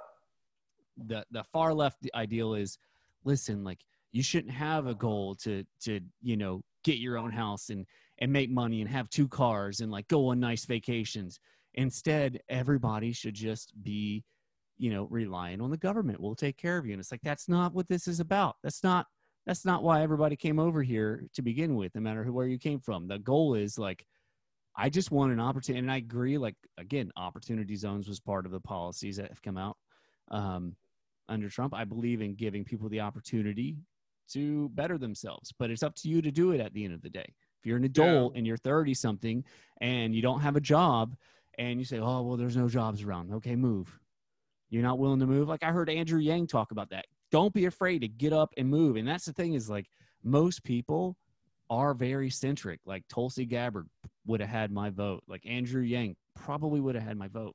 the the far left ideal is listen like you shouldn't have a goal to to you know get your own house and and make money and have two cars and like go on nice vacations. Instead everybody should just be you know relying on the government will take care of you and it's like that's not what this is about that's not that's not why everybody came over here to begin with no matter who where you came from the goal is like i just want an opportunity and i agree like again opportunity zones was part of the policies that have come out um under Trump. I believe in giving people the opportunity to better themselves, but it's up to you to do it at the end of the day. If you're an adult and you're 30 something and you don't have a job and you say, oh, well, there's no jobs around. Okay, move. You're not willing to move. Like I heard Andrew Yang talk about that. Don't be afraid to get up and move. And that's the thing is like most people are very centric. Like Tulsi Gabbard would have had my vote. Like Andrew Yang probably would have had my vote,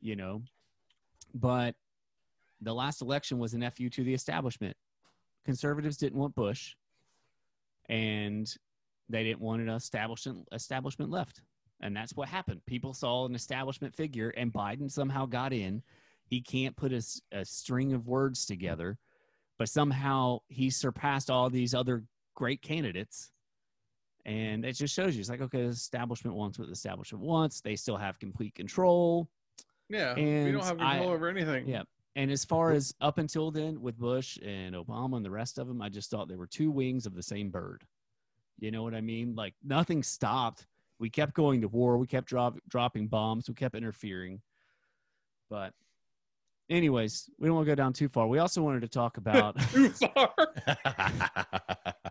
you know. But the last election was an FU to the establishment. Conservatives didn't want Bush, and they didn't want an establishment establishment left. And that's what happened. People saw an establishment figure, and Biden somehow got in. He can't put a, a string of words together, but somehow he surpassed all these other great candidates. And it just shows you it's like, okay, the establishment wants what the establishment wants. They still have complete control. Yeah, we don't have control I- over anything. Yeah. And as far as up until then with Bush and Obama and the rest of them, I just thought they were two wings of the same bird. You know what I mean? Like nothing stopped. We kept going to war. We kept drop, dropping bombs. We kept interfering. But, anyways, we don't want to go down too far. We also wanted to talk about Too far.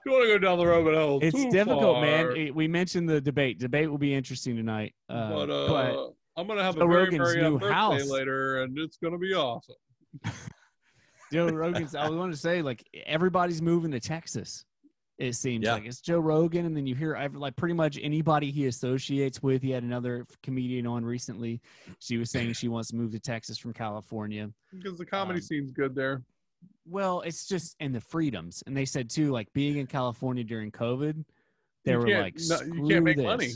you want to go down the rabbit hole? it's too difficult, man. far. It- we mentioned the debate. Debate will be interesting tonight. Uh, but uh, but I'm gonna have Joe a very Rogan's very new birthday house- later, and it's gonna be awesome. Joe Rogan's. I wanted to say, like, everybody's moving to Texas. It seems Yeah. like it's Joe Rogan, and then you hear ev- like pretty much anybody he associates with. He had another comedian on recently. She was saying she wants to move to Texas from California. Because the comedy Um, scene's good there. Well, it's just and the freedoms, and they said too, like being in California during COVID, they You were can't- like, no, you can't make this." money.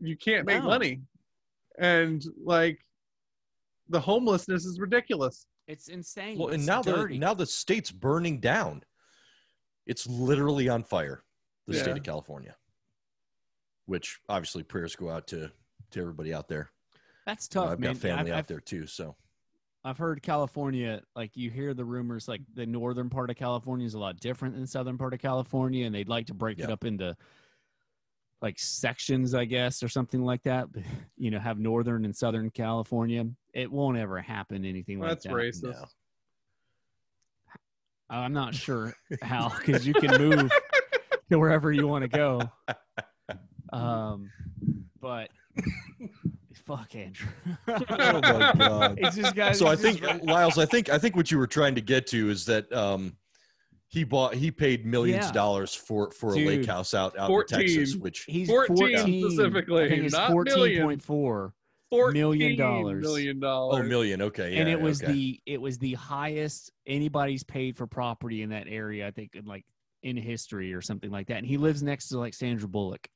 You can't make No. money, and like the homelessness is ridiculous. It's insane. well, and It's now dirty. the now the state's burning down. It's literally on fire. The Yeah. state of California. Which obviously prayers go out to to everybody out there. That's You know, tough, I've man. got family I've, out I've- there too. So I've heard California, like you hear the rumors, like the northern part of California is a lot different than the southern part of California, and they'd like to break it up into like sections, I guess, or something like that. You know, have northern and southern California. It won't ever happen. Anything like That's that. racist. no. I'm not sure how because you can move to wherever you want to go. Um, but fuck Andrew. Oh my god. it's just guys. so I it's just- think Lyles, I think I think what you were trying to get to is that um, he bought he paid millions Yeah. of dollars for for a lake house out out in Texas, which He's 14 14, specifically, I think it's not fourteen million. point four, Fourteen Million dollars. Million oh dollars. million, okay, yeah, and it was okay. the it was the highest anybody's paid for property in that area. I think in like in history or something like that. And he lives next to like Sandra Bullock.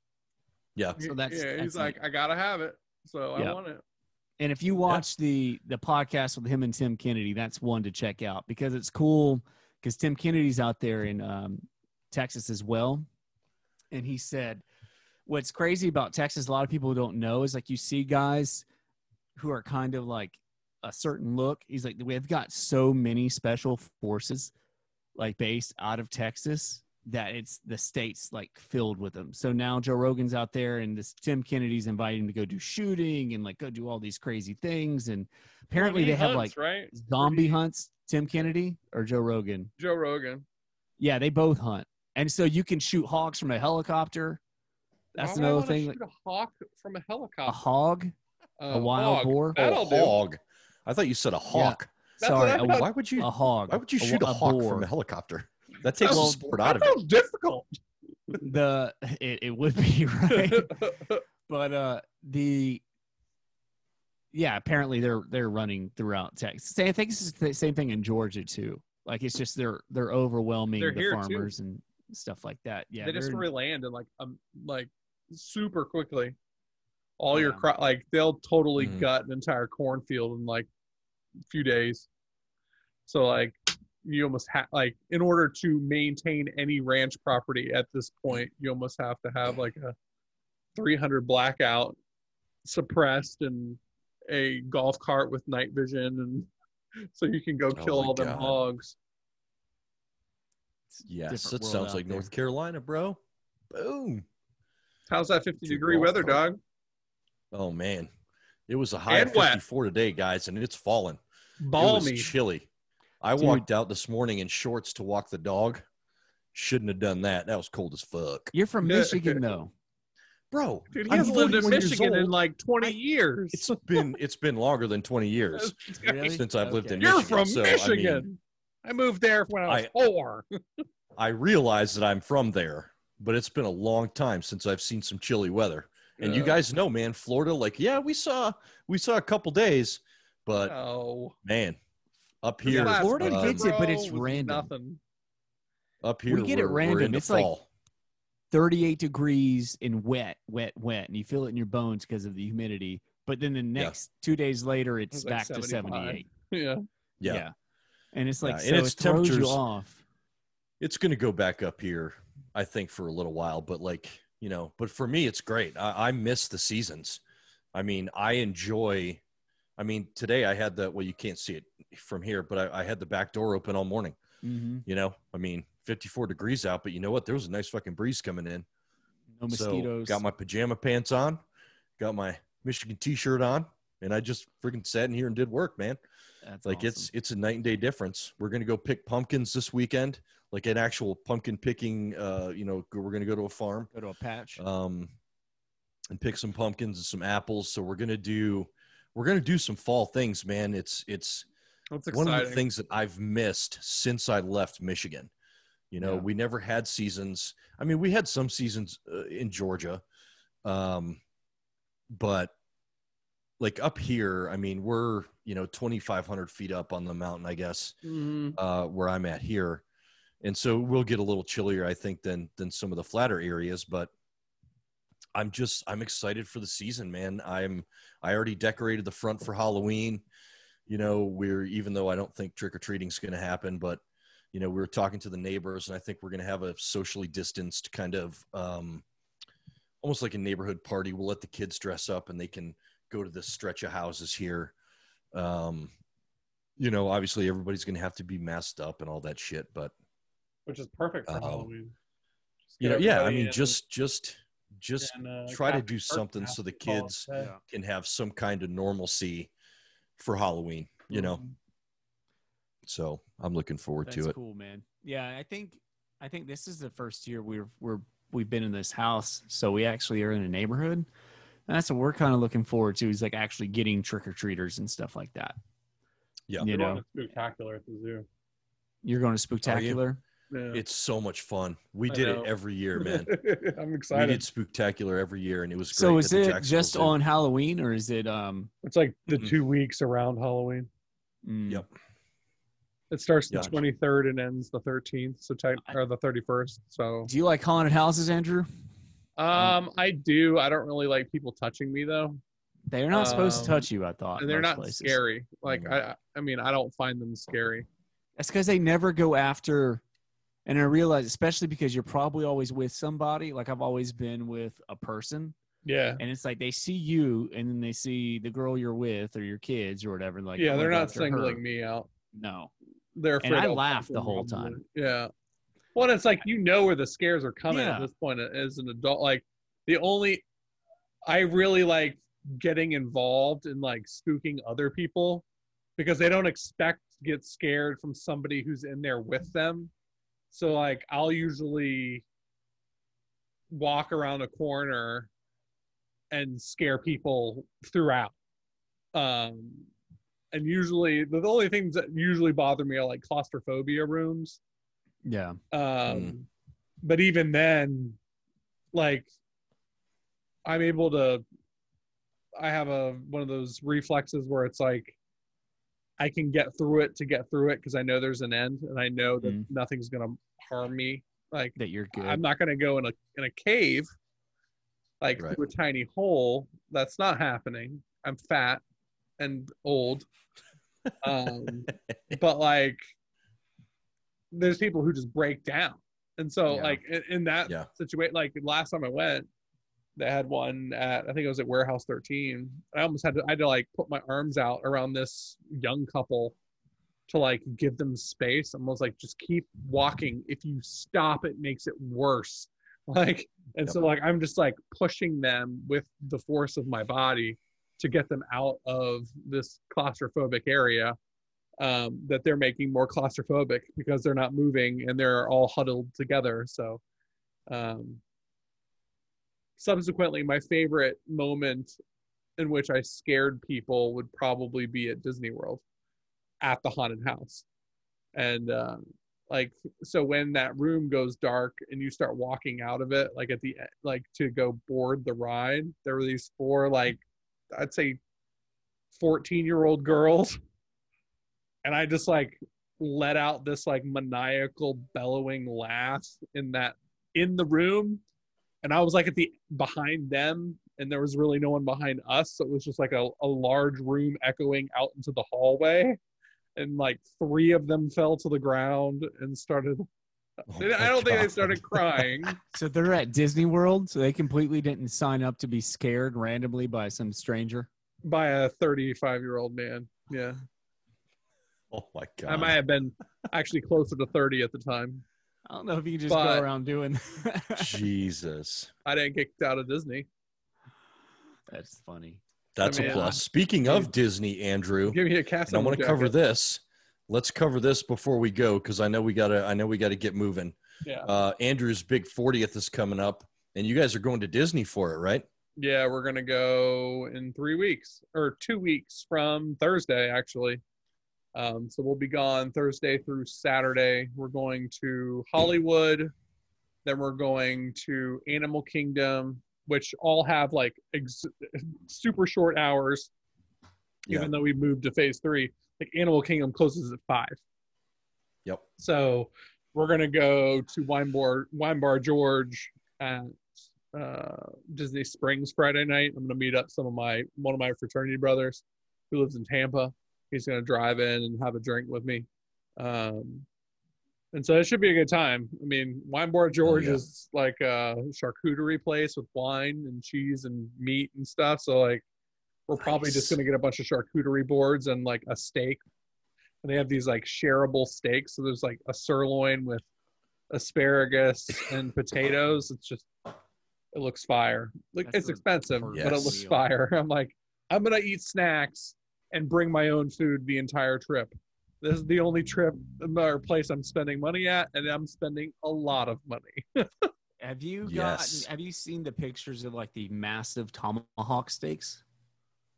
yeah. So that's- yeah. that's He's like, neat. I gotta have it, so Yeah. I want it. And if you watch the the podcast with him and Tim Kennedy, that's one to check out because it's cool because Tim Kennedy's out there in um, Texas as well, and he said what's crazy about Texas, a lot of people don't know is like you see guys who are kind of like a certain look. He's like we've got so many special forces like based out of Texas that it's the state's like filled with them. So now Joe Rogan's out there and this Tim Kennedy's inviting him to go do shooting and like go do all these crazy things. And apparently they have hunts, like right zombie hunts, Tim Kennedy or Joe Rogan. Joe Rogan. Yeah, they both hunt. And so you can shoot hogs from a helicopter. That's Why another wanna thing. Shoot a hawk from a helicopter. A helicopter. hog? a wild hog. boar? That'll oh, do. hog. I thought you said a hawk. That's Sorry, what I a, thought. Why would you? a hog. Why would you A shoot a, wa- hawk boar. from a helicopter? That takes Well, the sport out of it. sounds difficult. the it, it would be right. but uh the yeah apparently they're they're running throughout texas i think it's the same thing in georgia too like it's just they're they're overwhelming They're the here, too. farmers and stuff like that yeah they just they're- reland and like um like super quickly. All your crop like they'll totally Mhm. gut an entire cornfield in like a few days. So like you almost have like in order to maintain any ranch property at this point, you almost have to have like a 300 blackout suppressed and a golf cart with night vision and so you can go Oh kill my all them God. hogs. Yes, different that sounds like there. North Carolina, bro. Boom. How's that 50 degree weather, dog? Oh man, it was a high And of wet. 54 today, guys, and it's fallen. It Balmy. was chilly. I Dude. walked out this morning in shorts to walk the dog. Shouldn't have done that. That was cold as fuck, You're from Michigan, though. bro. Dude, he I'm hasn't lived in Michigan in like 20 years. It's been it's been longer than twenty years Really? since I've lived in You're Michigan. from so, I mean, Michigan. I, moved there when I was I- four. I realize that I'm from there, but it's been a long time since I've seen some chilly weather. And you guys know, man, Florida, like, yeah, we saw we saw a couple days, but Oh. man, up here, last Florida winter, um, gets it, but it's random. Nothing. up here, we get it we're, we're random. into It's like- 38 degrees and wet, wet, wet, and you feel it in your bones because of the humidity. But then the next two days later, it's was like back to 78. Yeah. yeah. And it's like, Yeah, so and it's it throws you off. it's going to go back up here, I think, for a little while. But like you know, but for me, it's great. I, I miss the seasons. I mean, I enjoy. I mean, today I had the well, you can't see it from here, but I, I had the back door open all morning. hmm You know, I mean, 54 degrees out, but you know what? There was a nice fucking breeze coming in. No So mosquitoes. got my pajama pants on, got my Michigan t-shirt on, and I just freaking sat in here and did work, man. That's like awesome. it's it's a night and day difference. We're gonna go pick pumpkins this weekend, like an actual pumpkin picking. Uh, you know, we're gonna go to a farm, go to a patch. um, and pick some pumpkins and some apples. So we're gonna do we're gonna do some fall things, man. It's it's one of the things that I've missed since I left Michigan. You know, Yeah. we never had seasons. I mean, we had some seasons uh, in Georgia, um, but like up here, I mean, we're you know 2,500 feet up on the mountain, I guess, Mhm. uh, where I'm at here, and so we'll get a little chillier, I think, than than some of the flatter areas. But I'm just I'm excited for the season, man. I'm I already decorated the front for Halloween. You know, we're even though I don't think trick or treating is going to happen, but you know, we were talking to the neighbors, and I think we're going to have a socially distanced kind of um, almost like a neighborhood party. We'll let the kids dress up, and they can go to this stretch of houses here. Um, you know, obviously everybody's going to have to be masked up and all that shit, but Which is perfect for Um, Halloween. You know, yeah, I mean, in just just just and, uh, try to do something so the to call it kids. Yeah. can have some kind of normalcy for Halloween. You know, Mhm. so I'm looking forward That's to it. cool, man. Yeah, I think I think this is the first year we're we're we've been in this house, so we actually are in a neighborhood. And that's what we're kind of looking forward to is like actually getting trick or treaters and stuff like that. Yeah. You We're going know, to Spooktacular at the zoo. you're going to Spooktacular. Yeah. It's so much fun. We I did know. it every year, man. I'm excited. we did Spooktacular every year, and it was great. So is it just on Halloween or is it um It's like the Mm-mm. two weeks around Halloween. mm, Yep. It starts the Yeah. 23rd and ends the 13th, so type or the 31st. So, Do you like haunted houses, Andrew? um, I do. I don't really like people touching me though, They're not supposed to Um, touch you, I thought. and they're not places. scary. Like Mm. I, I mean, I don't find them scary. That's because they never go after. And I realize, especially because you're probably always with somebody. Like I've always been with a person, Yeah, and it's like they see you, and then they see the girl you're with or your kids or whatever. Like, yeah, they're not after her. singling me out. No, They're And I laughed the whole time. Yeah. Well, it's like you know where the scares are coming Yeah. at this point as an adult. Like the only, I really like getting involved in like spooking other people because they don't expect to get scared from somebody who's in there with them. So like I'll usually walk around a corner and scare people throughout. Um, and usually the, the only things that usually bother me are like claustrophobia rooms. yeah, Um, Mm. But even then, like, I'm able to. I have a one of those reflexes where it's like, I can get through it to get through it because I know there's an end and I know that Mhm. nothing's gonna harm me. Like, that you're good. I'm not gonna go in a in a cave, like Right. through a tiny hole. That's not happening. I'm fat and old. Um, but like, there's people who just break down, and so Yeah. like in, in that Yeah. situation, like last time I went, they had one at I think it was at Warehouse 13. I almost had to I had to like put my arms out around this young couple to like give them space. I'm Almost like just keep walking. If you stop, it makes it worse. Like and so like I'm just like pushing them with the force of my body to get them out of this claustrophobic area. um, that they're making more claustrophobic because they're not moving and they're all huddled together. So, um, subsequently, my favorite moment in which I scared people would probably be at Disney World at the haunted house. And uh, like so when that room goes dark and you start walking out of it like at the like to go board the ride there were these four like I'd say 14 year old girls and I just like let out this like maniacal bellowing laugh in that in the room and I was like at the behind them and there was really no one behind us so it was just like a, a large room echoing out into the hallway and like three of them fell to the ground and started Oh I don't think they started crying So they're at Disney World, so they completely didn't sign up to be scared randomly by some stranger. by a 35 year old man yeah Oh my god. I might have been actually closer to 30 at the time I don't know if you can just But- go around doing. Jesus. I didn't get kicked out of Disney That's funny. That's mean, a plus. Speaking of Disney, Andrew, give me a cast and I want to cover this. Let's cover this before we go because I know we gotta. I know we gotta get moving. yeah Uh, Andrew's big 40th is coming up, and you guys are going to Disney for it, right? yeah we're gonna go in three weeks or two weeks from thursday actually um, so we'll be gone thursday through saturday. We're going to hollywood. Then we're going to animal kingdom which all have like ex- super short hours even though we moved to phase three. Like animal kingdom closes at five. Yep. so we're gonna go to wine bar wine bar george at uh, disney springs friday night. I'm gonna meet up some of my one of my fraternity brothers who lives in tampa he's gonna drive in and have a drink with me um, and so it should be a good time i mean wine bar george yeah. is like a charcuterie place with wine and cheese and meat and stuff so like we're probably just gonna get a bunch of charcuterie boards and like a steak and they have these like shareable steaks. So there's like a sirloin with asparagus and potatoes. It's just it looks fire. Like That's it's expensive, but it looks meal. fire. I'm like, I'm gonna eat snacks and bring my own food the entire trip. This is the only trip or place I'm spending money at, and I'm spending a lot of money. Have you Yes. gotten? Have you seen the pictures of like the massive tomahawk steaks?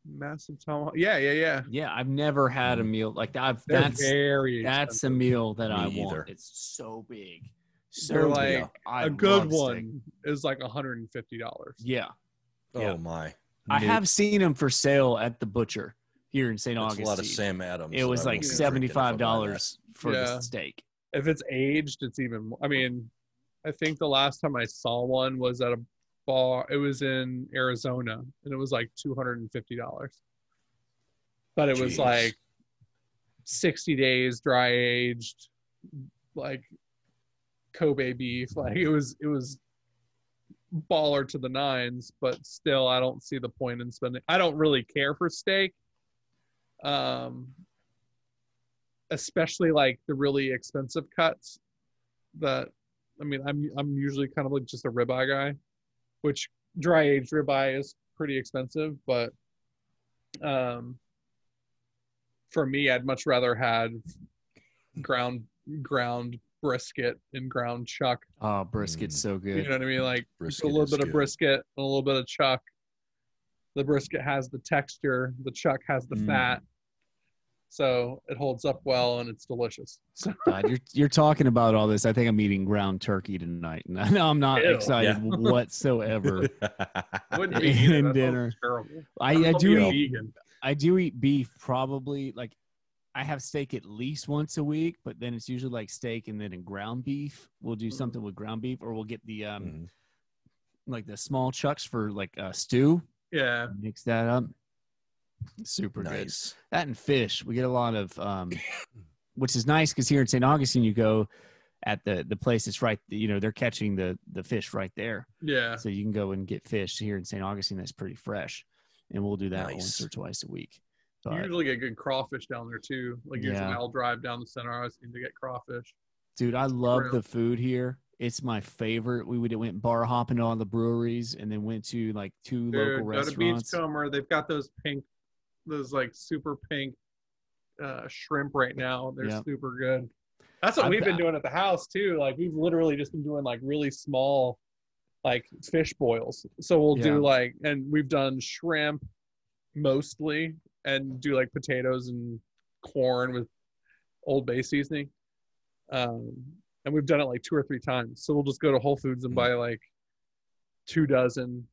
Massive tomahawk. Yeah, yeah, yeah. Yeah, I've never had a Mm. meal like that. I've, They're that's very that's a meal that Me I either. want. It's so big. So They're like a good love steak. one is like 150 dollars. Yeah, Oh Yeah. my. I Nope. have seen them for sale at the butcher here in St. Augustine. a lot of Sam Adams. it was I like won't be seventy drinking if I buy five dollars for Yeah. the steak. if it's aged, it's even. more. I mean, I think the last time I saw one was at a bar. It was in Arizona, and it was like two hundred and fifty dollars. But it was like sixty days dry aged, like Kobe beef. Like it was, it was baller to the nines. But still, I don't see the point in spending. I don't really care for steak. Um, especially like the really expensive cuts that I mean I'm I'm usually kind of like just a ribeye guy, which dry aged ribeye is pretty expensive, but um for me I'd much rather had ground ground brisket and ground chuck. Oh, brisket's so You know what I mean? Like Brisket a little bit of brisket and a little bit of chuck. The brisket has the texture, the chuck has the Mm. fat. So it holds up well and it's delicious. So God, you're you're talking about all this. I think I'm eating ground turkey tonight. No, I'm not Ew. excited Yeah. whatsoever. wouldn't be be eating either. That dinner. terrible. I, I'm I do eat vegan. I do eat beef probably like I have steak at least once a week, but then it's usually like steak and then in ground beef. We'll do Mm. something with ground beef, or we'll get the um Mhm. like the small chucks for like uh, stew. Yeah. Mix that up. Super good. nice. That and fish. We get a lot of um which is nice because here in St. Augustine you go at the the place that's right you know, they're catching the the fish right there. Yeah. So you can go and get fish here in St. Augustine that's pretty fresh. And we'll do that once or twice a week. You usually get good crawfish down there too. Like usually Yeah. I'll drive down the center I Augustine to get crawfish. dude, I love True. the food here. It's my favorite. We would went bar hopping to all the breweries and then went to like two Dude, local go to restaurants. Beachcomber. They've got those pink, those like super pink uh, shrimp right now. They're Yeah. super good. That's what I've- we've been doing at the house too. Like we've literally just been doing like really small, like fish boils. So we'll Yeah. do like, and we've done shrimp mostly, and do like potatoes and corn with Old Bay seasoning. Um, and we've done it like two or three times. So we'll just go to Whole Foods and Mm. buy like two dozen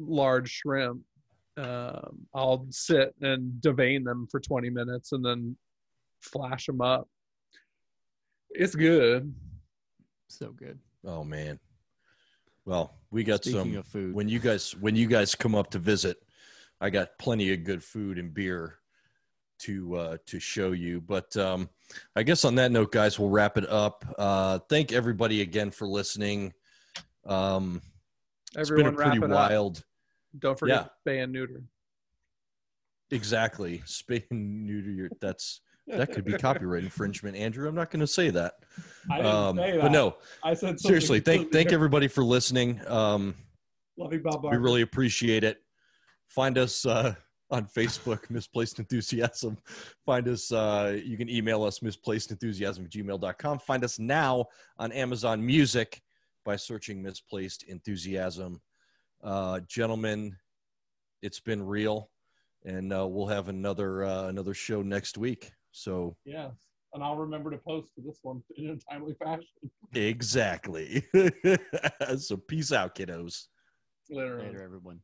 large shrimp. Um, I'll sit and devein them for 20 minutes and then flash them up. It's good. So good. Oh man. Well, we got Speaking some of food, when you guys when you guys come up to visit. I got plenty of good food and beer to uh, to show you. But um, I guess on that note, guys, we'll wrap it up. Uh, thank everybody again for listening. Um, it's Everyone been a pretty wrap it up. wild. Don't forget Yeah. spay and neuter. Exactly, spay and neuter. Your, that's that could be copyright infringement, Andrew. I'm not going to say that. I didn't Um, say that. but no, I said seriously, thank thank different. everybody for listening. Um, Love you, Bob we really appreciate it. Find us uh, on Facebook, Misplaced Enthusiasm. Find us, uh, you can email us, misplacedenthusiasm at gmail.com. Find us now on Amazon Music by searching Misplaced Enthusiasm. Uh, gentlemen, it's been real, and uh, we'll have another uh, another show next week. So Yes. And I'll remember to post to this one in a timely fashion. exactly. so peace out, kiddos. Literally. later, everyone.